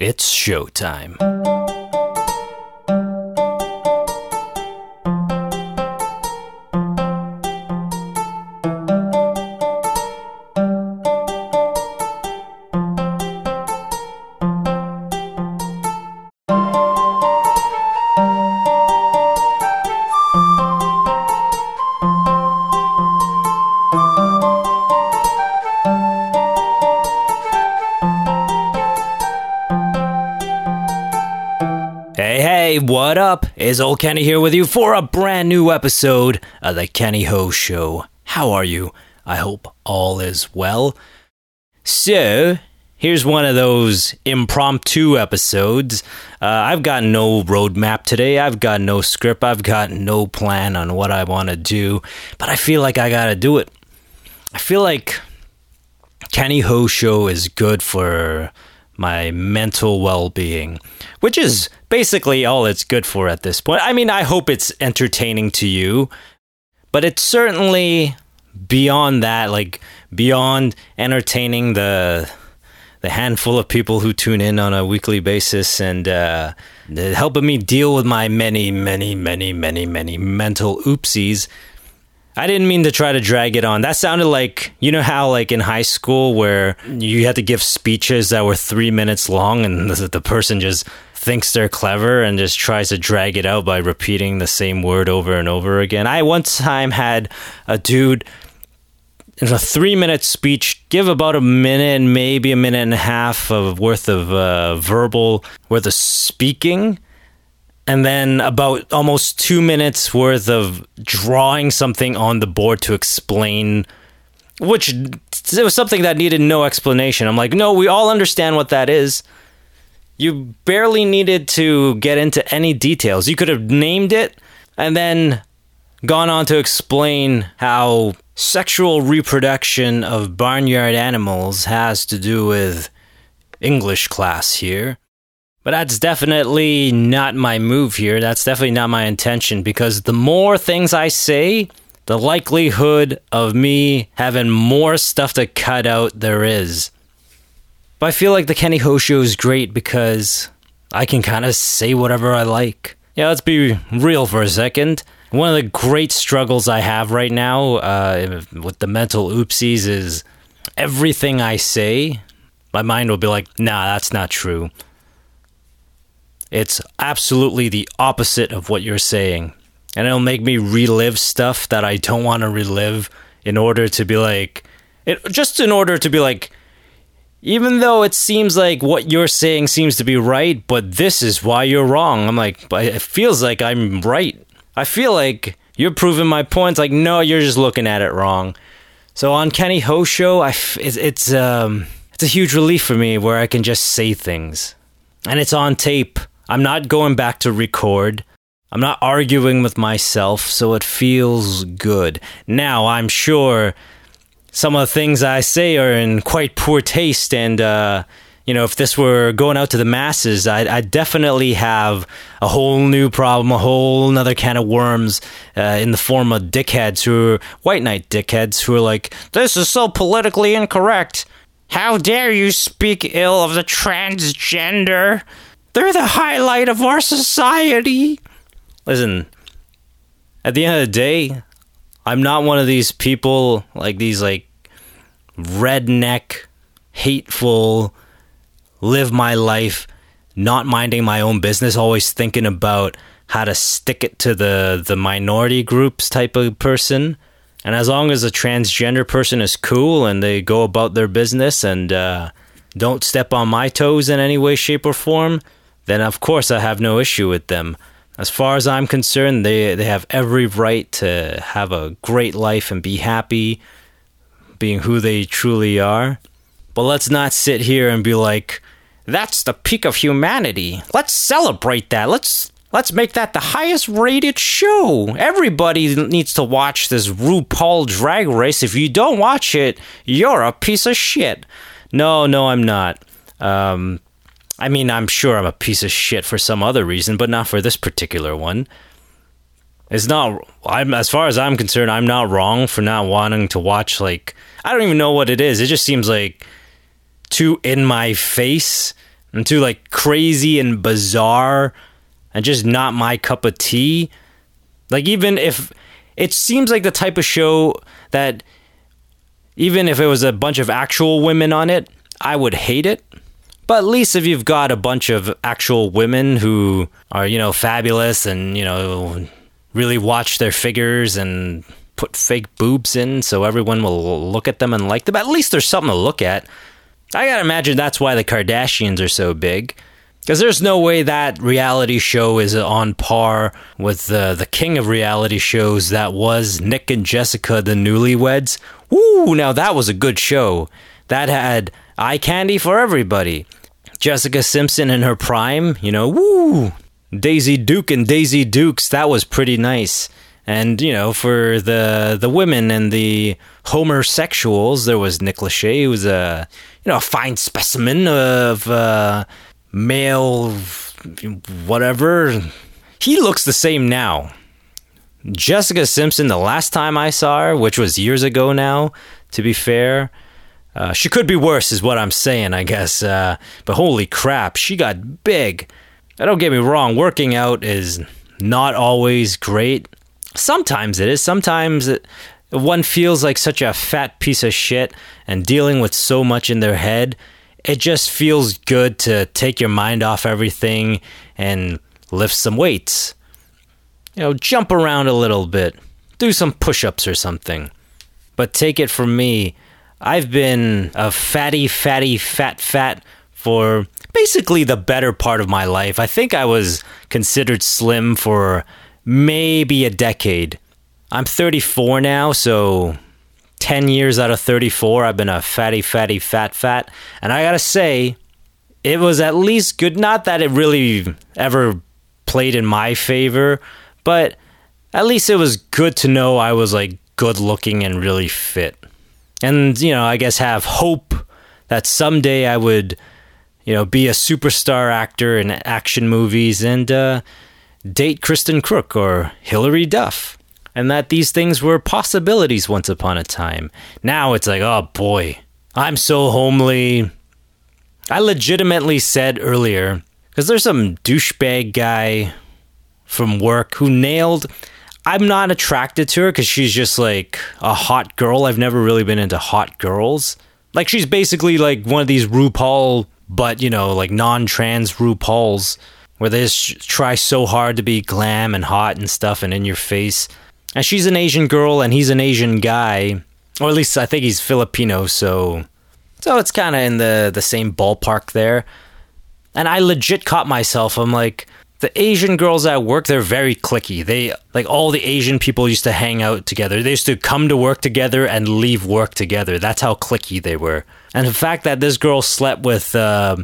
It's showtime. Up? Is old Kenny here with you for a brand new episode of The Kenny Ho Show. How are you? I hope all is well. So, here's one of those impromptu episodes. Uh, I've got no roadmap today. I've got no script. I've got no plan on what I want to do, but I feel like I gotta do it. I feel like Kenny Ho Show is good for my mental well being, which is basically all it's good for at this point. I mean, I hope it's entertaining to you, but it's certainly beyond that, like beyond entertaining the the handful of people who tune in on a weekly basis and uh, helping me deal with my many, many, many, many, many mental oopsies. I didn't mean to try to drag it on. That sounded like you know how like in high school where you had to give speeches that were three minutes long, and the, the person just thinks they're clever and just tries to drag it out by repeating the same word over and over again. I one time had a dude in a three minute speech give about a minute, maybe a minute and a half of worth of uh, verbal worth of speaking and then about almost two minutes worth of drawing something on the board to explain which it was something that needed no explanation. I'm like no we all understand what that is. You barely needed to get into any details. You could have named it and then gone on to explain how sexual reproduction of barnyard animals has to do with english class here but that's definitely not my move here. That's definitely not my intention because the more things I say, the likelihood of me having more stuff to cut out there is. But I feel like the Kenny Ho show is great because I can kind of say whatever I like. Yeah, let's be real for a second. One of the great struggles I have right now uh, with the mental oopsies is everything I say, my mind will be like, nah, that's not true. It's absolutely the opposite of what you're saying. And it'll make me relive stuff that I don't want to relive in order to be like, it, just in order to be like, even though it seems like what you're saying seems to be right, but this is why you're wrong. I'm like, but it feels like I'm right. I feel like you're proving my points. Like, no, you're just looking at it wrong. So on Kenny Ho show, I f- it's, it's um it's a huge relief for me where I can just say things, and it's on tape. I'm not going back to record. I'm not arguing with myself, so it feels good. Now, I'm sure some of the things I say are in quite poor taste, and, uh, you know, if this were going out to the masses, I'd, I'd definitely have a whole new problem, a whole another can of worms uh, in the form of dickheads who are white knight dickheads who are like, this is so politically incorrect. How dare you speak ill of the transgender? They're the highlight of our society. Listen, at the end of the day, I'm not one of these people like these like redneck, hateful, live my life, not minding my own business, always thinking about how to stick it to the the minority groups type of person. And as long as a transgender person is cool and they go about their business and uh, don't step on my toes in any way, shape, or form, then of course I have no issue with them. As far as I'm concerned, they, they have every right to have a great life and be happy being who they truly are. But let's not sit here and be like, that's the peak of humanity. Let's celebrate that. Let's let's make that the highest rated show. Everybody needs to watch this RuPaul drag race. If you don't watch it, you're a piece of shit. No, no, I'm not. Um, I mean, I'm sure I'm a piece of shit for some other reason, but not for this particular one. It's not. I'm as far as I'm concerned, I'm not wrong for not wanting to watch. Like, I don't even know what it is. It just seems like too in my face and too like crazy and bizarre and just not my cup of tea. Like even if it seems like the type of show that even if it was a bunch of actual women on it, I would hate it. But at least if you've got a bunch of actual women who are, you know, fabulous and, you know, really watch their figures and put fake boobs in so everyone will look at them and like them, at least there's something to look at. I gotta imagine that's why the Kardashians are so big. Because there's no way that reality show is on par with the, the king of reality shows that was Nick and Jessica, the newlyweds. Woo! Now that was a good show. That had eye candy for everybody. Jessica Simpson in her prime, you know, woo! Daisy Duke and Daisy Dukes, that was pretty nice. And, you know, for the the women and the homosexuals, there was Nick Lachey, who was a, you know, a fine specimen of uh, male whatever. He looks the same now. Jessica Simpson, the last time I saw her, which was years ago now, to be fair, uh, she could be worse, is what I'm saying, I guess. Uh, but holy crap, she got big. Now, don't get me wrong, working out is not always great. Sometimes it is. Sometimes it, one feels like such a fat piece of shit and dealing with so much in their head. It just feels good to take your mind off everything and lift some weights you know, jump around a little bit, do some push ups or something. But take it from me, I've been a fatty, fatty, fat, fat for basically the better part of my life. I think I was considered slim for maybe a decade. I'm 34 now, so 10 years out of 34, I've been a fatty, fatty, fat, fat. And I gotta say, it was at least good. Not that it really ever played in my favor, but at least it was good to know I was like good looking and really fit. And, you know, I guess have hope that someday I would, you know, be a superstar actor in action movies and uh, date Kristen Kreuk or Hilary Duff. And that these things were possibilities once upon a time. Now it's like, oh boy, I'm so homely. I legitimately said earlier, because there's some douchebag guy from work who nailed. I'm not attracted to her because she's just like a hot girl. I've never really been into hot girls. Like she's basically like one of these RuPaul, but you know, like non-trans RuPauls, where they just try so hard to be glam and hot and stuff and in your face. And she's an Asian girl and he's an Asian guy, or at least I think he's Filipino. So, so it's kind of in the the same ballpark there. And I legit caught myself. I'm like, the Asian girls at work, they're very clicky. They like all the Asian people used to hang out together. They used to come to work together and leave work together. That's how clicky they were. And the fact that this girl slept with uh,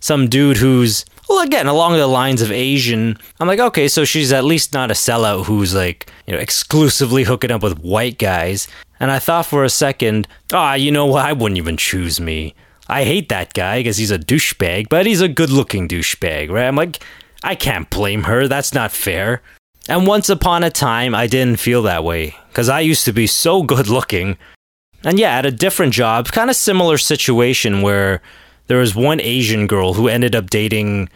some dude who's well, again, along the lines of Asian, I'm like, okay, so she's at least not a sellout who's like, you know, exclusively hooking up with white guys. And I thought for a second, ah, oh, you know what? I wouldn't even choose me. I hate that guy because he's a douchebag, but he's a good looking douchebag, right? I'm like, I can't blame her. That's not fair. And once upon a time, I didn't feel that way because I used to be so good looking. And yeah, at a different job, kind of similar situation where there was one Asian girl who ended up dating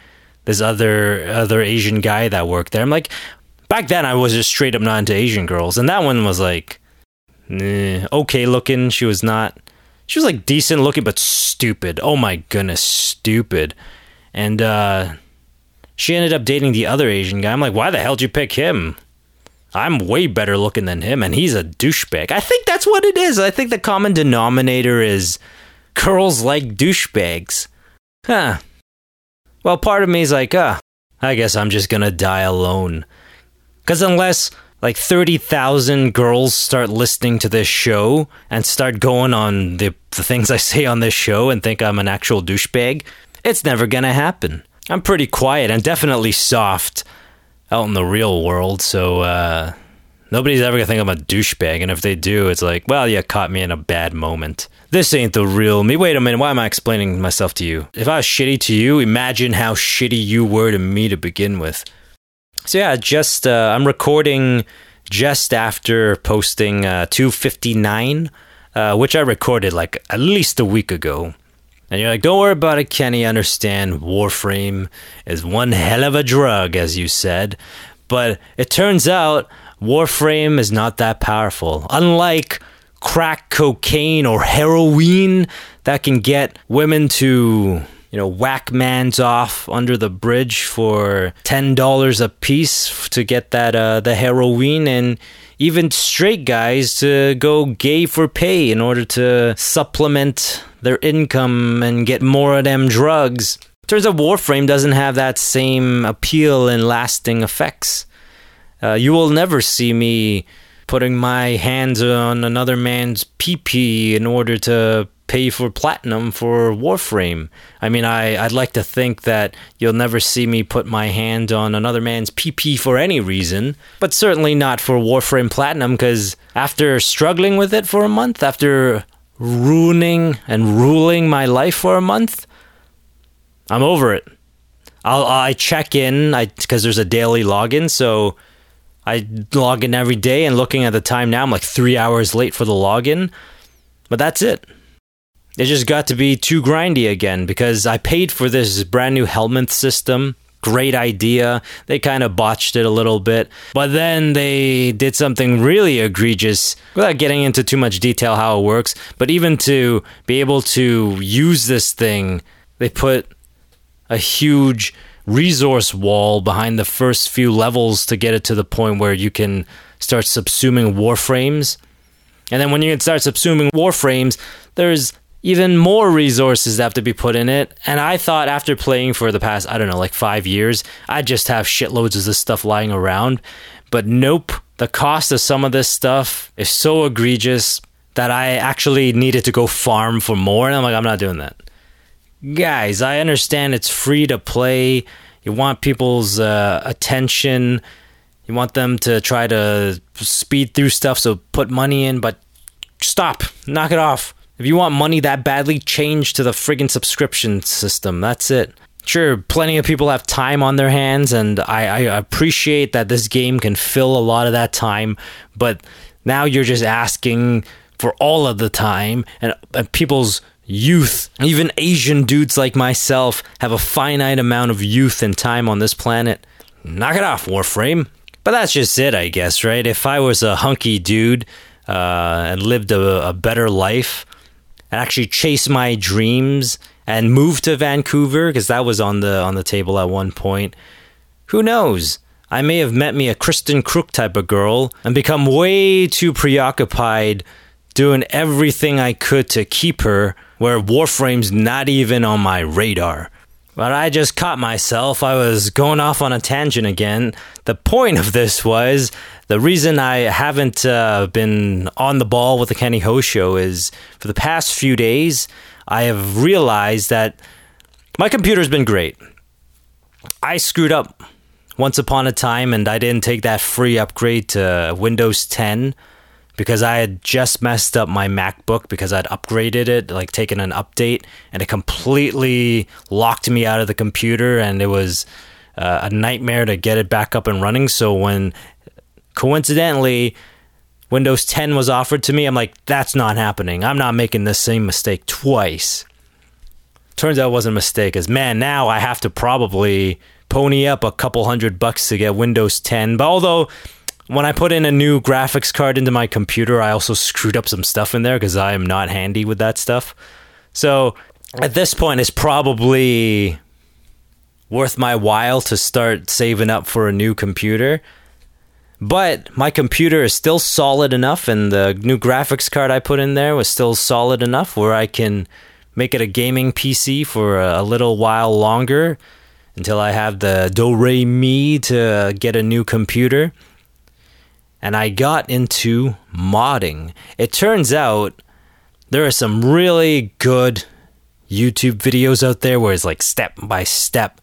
this other other Asian guy that worked there. I'm like, back then I was just straight up not into Asian girls, and that one was like, okay looking. She was not. She was like decent looking, but stupid. Oh my goodness, stupid. And uh, she ended up dating the other Asian guy. I'm like, why the hell did you pick him? I'm way better looking than him, and he's a douchebag. I think that's what it is. I think the common denominator is girls like douchebags. Huh. Well, part of me is like, ah, I guess I'm just gonna die alone. Because unless like 30,000 girls start listening to this show and start going on the, the things I say on this show and think I'm an actual douchebag, it's never gonna happen. I'm pretty quiet and definitely soft out in the real world, so uh, nobody's ever gonna think I'm a douchebag. And if they do, it's like, well, you caught me in a bad moment. This ain't the real me. Wait a minute, why am I explaining myself to you? If I was shitty to you, imagine how shitty you were to me to begin with. So yeah, just uh, I'm recording just after posting uh, 259, uh, which I recorded like at least a week ago. And you're like, don't worry about it, Kenny. Understand Warframe is one hell of a drug, as you said. But it turns out Warframe is not that powerful. Unlike crack cocaine or heroin that can get women to you know whack mans off under the bridge for ten dollars a piece to get that uh, the heroin and even straight guys to go gay for pay in order to supplement their income and get more of them drugs. Turns out Warframe doesn't have that same appeal and lasting effects. Uh, you will never see me putting my hands on another man's PP in order to pay for platinum for Warframe. I mean, I, I'd like to think that you'll never see me put my hand on another man's PP for any reason, but certainly not for Warframe Platinum, because after struggling with it for a month, after ruining and ruling my life for a month, I'm over it. I'll I check in because there's a daily login, so I log in every day. And looking at the time now, I'm like three hours late for the login, but that's it. It just got to be too grindy again because I paid for this brand new helmet system. Great idea. They kind of botched it a little bit, but then they did something really egregious without getting into too much detail how it works. But even to be able to use this thing, they put a huge resource wall behind the first few levels to get it to the point where you can start subsuming warframes. And then when you can start subsuming warframes, there's even more resources have to be put in it. And I thought after playing for the past, I don't know, like five years, I'd just have shitloads of this stuff lying around. But nope, the cost of some of this stuff is so egregious that I actually needed to go farm for more. And I'm like, I'm not doing that. Guys, I understand it's free to play. You want people's uh, attention. You want them to try to speed through stuff, so put money in, but stop. Knock it off. If you want money that badly, change to the friggin' subscription system. That's it. Sure, plenty of people have time on their hands, and I, I appreciate that this game can fill a lot of that time, but now you're just asking for all of the time, and, and people's youth, even Asian dudes like myself, have a finite amount of youth and time on this planet. Knock it off, Warframe. But that's just it, I guess, right? If I was a hunky dude uh, and lived a, a better life, and actually chase my dreams and move to Vancouver because that was on the on the table at one point. Who knows? I may have met me a Kristen Kreuk type of girl and become way too preoccupied doing everything I could to keep her where Warframe's not even on my radar. But I just caught myself. I was going off on a tangent again. The point of this was the reason I haven't uh, been on the ball with the Kenny Ho show is for the past few days, I have realized that my computer's been great. I screwed up once upon a time and I didn't take that free upgrade to Windows 10 because I had just messed up my MacBook because I'd upgraded it, like taken an update, and it completely locked me out of the computer, and it was uh, a nightmare to get it back up and running. So when coincidentally Windows 10 was offered to me, I'm like, that's not happening. I'm not making the same mistake twice. Turns out it wasn't a mistake, as man, now I have to probably pony up a couple hundred bucks to get Windows 10. But although when I put in a new graphics card into my computer, I also screwed up some stuff in there because I am not handy with that stuff. So at this point, it's probably worth my while to start saving up for a new computer. But my computer is still solid enough, and the new graphics card I put in there was still solid enough where I can make it a gaming PC for a little while longer until I have the do re mi to get a new computer and I got into modding. It turns out there are some really good YouTube videos out there where it's like step by step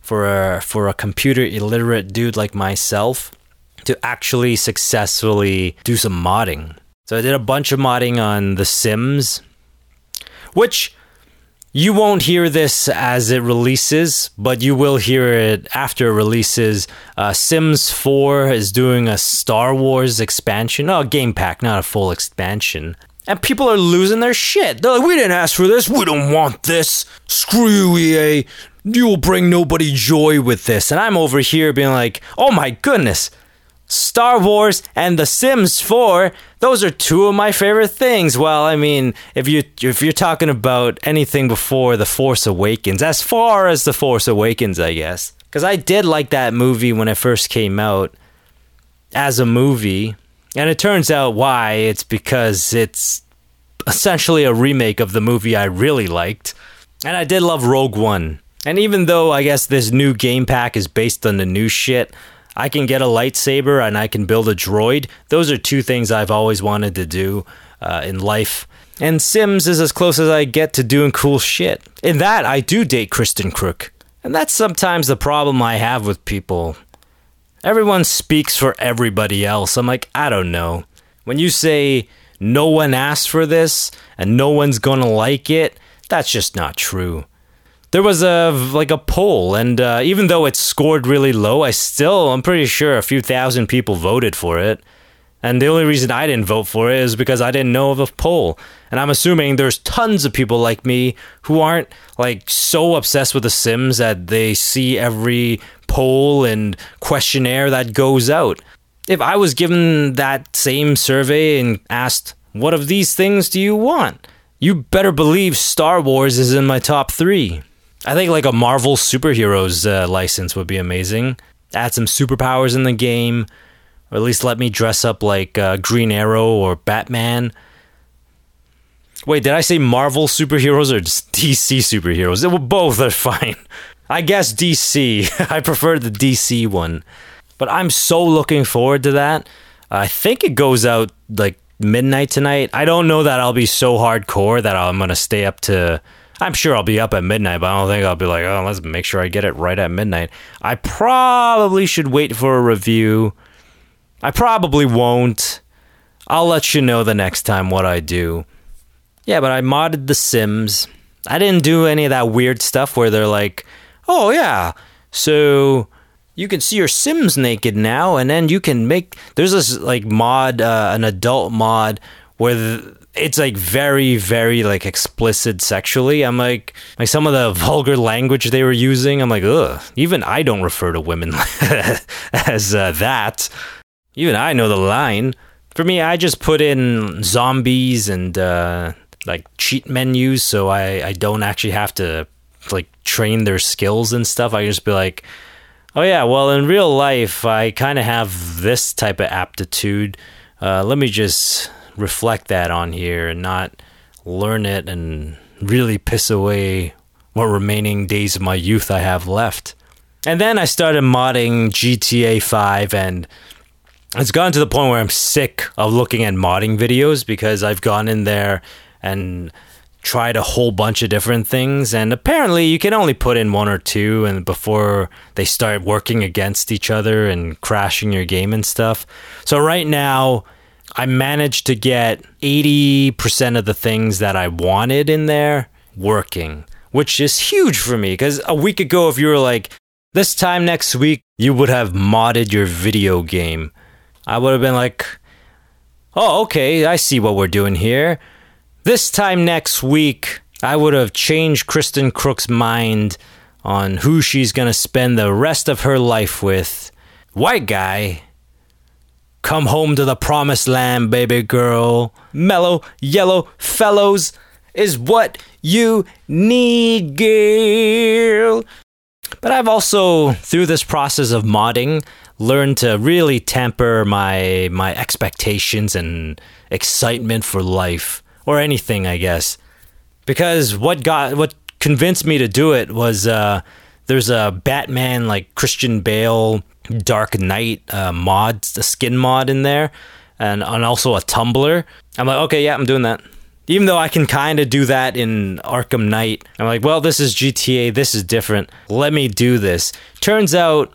for a, for a computer illiterate dude like myself to actually successfully do some modding. So I did a bunch of modding on The Sims, which you won't hear this as it releases, but you will hear it after it releases. Uh, Sims 4 is doing a Star Wars expansion. Oh, a game pack, not a full expansion. And people are losing their shit. They're like, we didn't ask for this. We don't want this. Screw EA. You will bring nobody joy with this. And I'm over here being like, oh my goodness. Star Wars and The Sims 4, those are two of my favorite things. Well, I mean, if you if you're talking about anything before The Force Awakens, as far as The Force Awakens, I guess. Cuz I did like that movie when it first came out as a movie, and it turns out why it's because it's essentially a remake of the movie I really liked. And I did love Rogue One. And even though I guess this new game pack is based on the new shit, I can get a lightsaber and I can build a droid. Those are two things I've always wanted to do uh, in life. And Sims is as close as I get to doing cool shit. In that, I do date Kristen Kreuk. And that's sometimes the problem I have with people. Everyone speaks for everybody else. I'm like, I don't know. When you say no one asked for this and no one's gonna like it, that's just not true there was a like a poll, and uh, even though it scored really low, I still I'm pretty sure a few thousand people voted for it. And the only reason I didn't vote for it is because I didn't know of a poll. And I'm assuming there's tons of people like me who aren't like so obsessed with The Sims that they see every poll and questionnaire that goes out. If I was given that same survey and asked, What of these things do you want? You better believe Star Wars is in my top three. I think like a Marvel superheroes uh, license would be amazing. Add some superpowers in the game, or at least let me dress up like uh, Green Arrow or Batman. Wait, did I say Marvel superheroes or DC superheroes? It, well, both are fine. I guess DC. I prefer the DC one. But I'm so looking forward to that. I think it goes out like midnight tonight. I don't know that I'll be so hardcore that I'm going to stay up to I'm sure I'll be up at midnight, but I don't think I'll be like, oh, let's make sure I get it right at midnight. I probably should wait for a review. I probably won't. I'll let you know the next time what I do. Yeah, but I modded The Sims. I didn't do any of that weird stuff where they're like, oh, yeah, so you can see your Sims naked now, and then you can make. There's this like mod, uh, an adult mod where. It's like very very like explicit sexually. I'm like like some of the vulgar language they were using i'm like ugh even i don't refer to women as uh, that. Even i know the line. For me i just put in zombies and uh, like cheat menus so i i don't actually have to like train their skills and stuff. I just be like oh yeah well in real life i kind of have this type of aptitude. Uh, let me just reflect that on here and not learn it and really piss away what remaining days of my youth I have left. And then I started modding GTA 5 and it's gotten to the point where I'm sick of looking at modding videos because I've gone in there and tried a whole bunch of different things and apparently you can only put in one or two and before they start working against each other and crashing your game and stuff. So right now I managed to get 80% of the things that I wanted in there working, which is huge for me because a week ago, if you were like, this time next week, you would have modded your video game, I would have been like, oh, okay, I see what we're doing here. This time next week, I would have changed Kristen Kreuk's mind on who she's going to spend the rest of her life with. White guy Come home to the promised land, baby girl. Mellow yellow fellows is what you need, girl. But I've also, through this process of modding, learned to really temper my my expectations and excitement for life or anything, I guess. Because what got what convinced me to do it was uh, there's a Batman like Christian Bale Dark Knight uh, mod, the skin mod in there, and, and also a tumbler. I'm like, okay, yeah, I'm doing that. Even though I can kind of do that in Arkham Knight, I'm like, well, this is GTA, this is different. Let me do this. Turns out,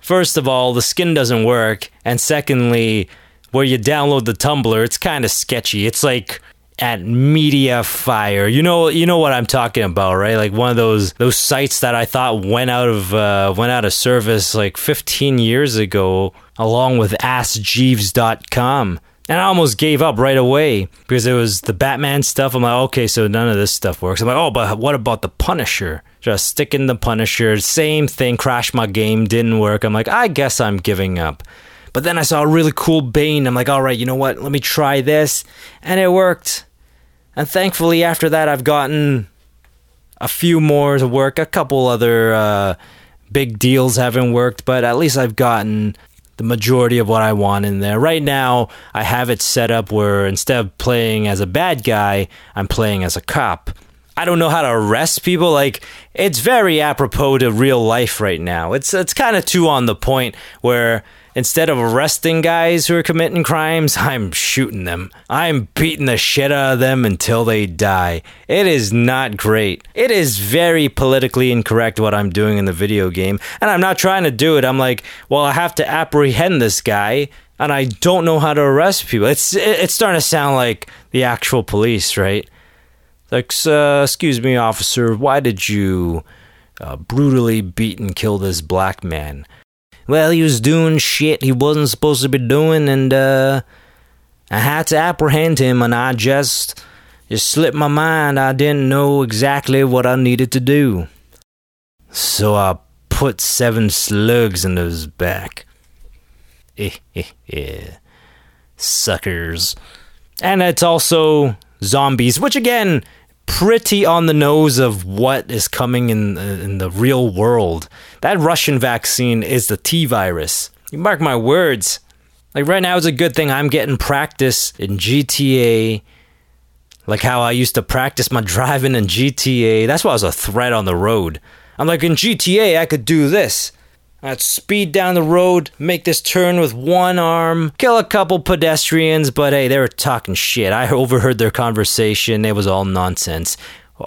first of all, the skin doesn't work, and secondly, where you download the tumbler, it's kind of sketchy. It's like at Mediafire. You know, you know what I'm talking about, right? Like one of those those sites that I thought went out of uh, went out of service like 15 years ago, along with AskJeeves.com. And I almost gave up right away because it was the Batman stuff. I'm like, okay, so none of this stuff works. I'm like, oh, but what about the Punisher? Just stick in the Punisher. Same thing, Crash my game, didn't work. I'm like, I guess I'm giving up. But then I saw a really cool Bane. I'm like, all right, you know what? Let me try this. And it worked. And thankfully, after that, I've gotten a few more to work. A couple other uh, big deals haven't worked, but at least I've gotten the majority of what I want in there. Right now, I have it set up where instead of playing as a bad guy, I'm playing as a cop. I don't know how to arrest people. Like it's very apropos to real life right now. It's it's kind of too on the point where Instead of arresting guys who are committing crimes, I'm shooting them. I'm beating the shit out of them until they die. It is not great. It is very politically incorrect what I'm doing in the video game, and I'm not trying to do it. I'm like, well, I have to apprehend this guy, and I don't know how to arrest people. It's it's starting to sound like the actual police, right? Like, uh, excuse me, officer, why did you uh, brutally beat and kill this black man? Well, he was doing shit he wasn't supposed to be doing, and uh, I had to apprehend him, and I just it slipped my mind. I didn't know exactly what I needed to do, so I put seven slugs in his back. Eh yeah, suckers, and it's also zombies, which again pretty on the nose of what is coming in in the real world. That Russian vaccine is the T virus. You mark my words. Like right now is a good thing I'm getting practice in GTA. Like how I used to practice my driving in GTA. That's why I was a threat on the road. I'm like in GTA I could do this. I'd speed down the road, make this turn with one arm, kill a couple pedestrians, but hey, they were talking shit. I overheard their conversation. It was all nonsense.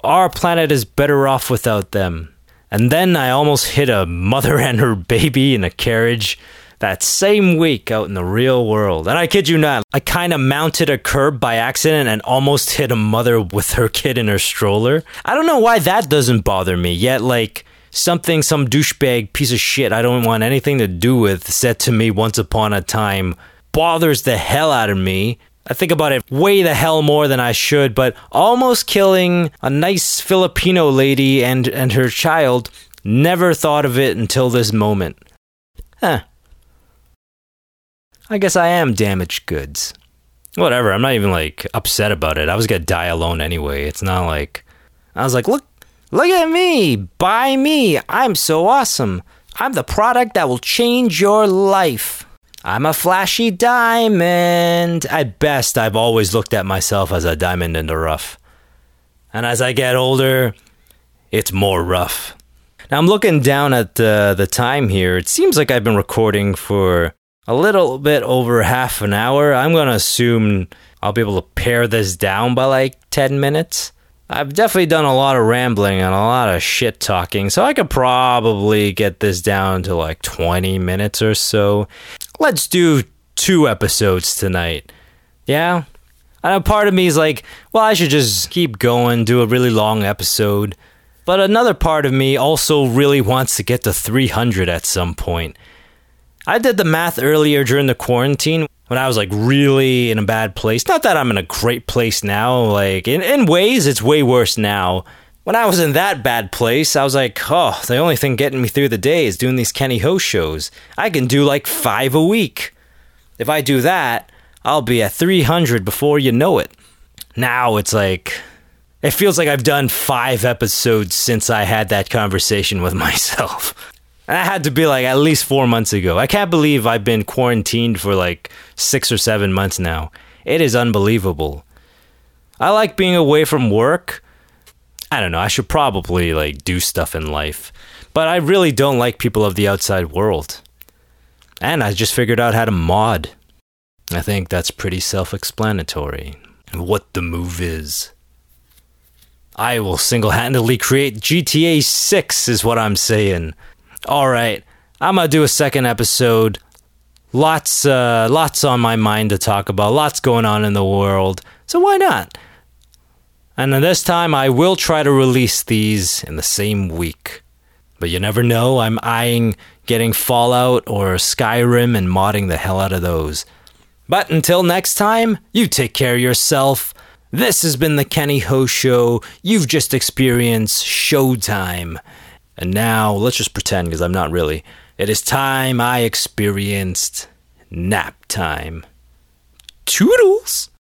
Our planet is better off without them. And then I almost hit a mother and her baby in a carriage that same week out in the real world. And I kid you not, I kind of mounted a curb by accident and almost hit a mother with her kid in her stroller. I don't know why that doesn't bother me, yet, like, something some douchebag piece of shit I don't want anything to do with said to me once upon a time bothers the hell out of me. I think about it way the hell more than I should, but almost killing a nice Filipino lady and, and her child, never thought of it until this moment. Huh. I guess I am damaged goods. Whatever, I'm not even like upset about it. I was gonna die alone anyway. It's not like. I was like, look, Look at me! Buy me! I'm so awesome! I'm the product that will change your life. I'm a flashy diamond. At best, I've always looked at myself as a diamond in the rough. And as I get older, it's more rough. Now I'm looking down at uh, the time here. It seems like I've been recording for a little bit over half an hour. I'm going to assume I'll be able to pare this down by like 10 minutes. I've definitely done a lot of rambling and a lot of shit talking, so I could probably get this down to like 20 minutes or so. Let's do two episodes tonight. Yeah? I know part of me is like, well, I should just keep going, do a really long episode. But another part of me also really wants to get to 300 at some point. I did the math earlier during the quarantine when I was like really in a bad place. Not that I'm in a great place now. Like in, in ways, it's way worse now. When I was in that bad place, I was like, oh, the only thing getting me through the day is doing these Kenny Ho shows. I can do like five a week. If I do that, I'll be at 300 before you know it. Now it's like, it feels like I've done five episodes since I had that conversation with myself. That had to be like at least four months ago. I can't believe I've been quarantined for like six or seven months now. It is unbelievable. I like being away from work. I don't know, I should probably like do stuff in life. But I really don't like people of the outside world. And I just figured out how to mod. I think that's pretty self explanatory. What the move is. I will single handedly create GTA 6, is what I'm saying all right, I'm gonna do a second episode. Lots, uh, lots on my mind to talk about. Lots going on in the world. So why not? And this time, I will try to release these in the same week. But you never know. I'm eyeing getting Fallout or Skyrim and modding the hell out of those. But until next time, you take care of yourself. This has been the Kenny Ho Show. You've just experienced showtime. And now, let's just pretend, because I'm not really. It is time I experienced nap time. Toodles!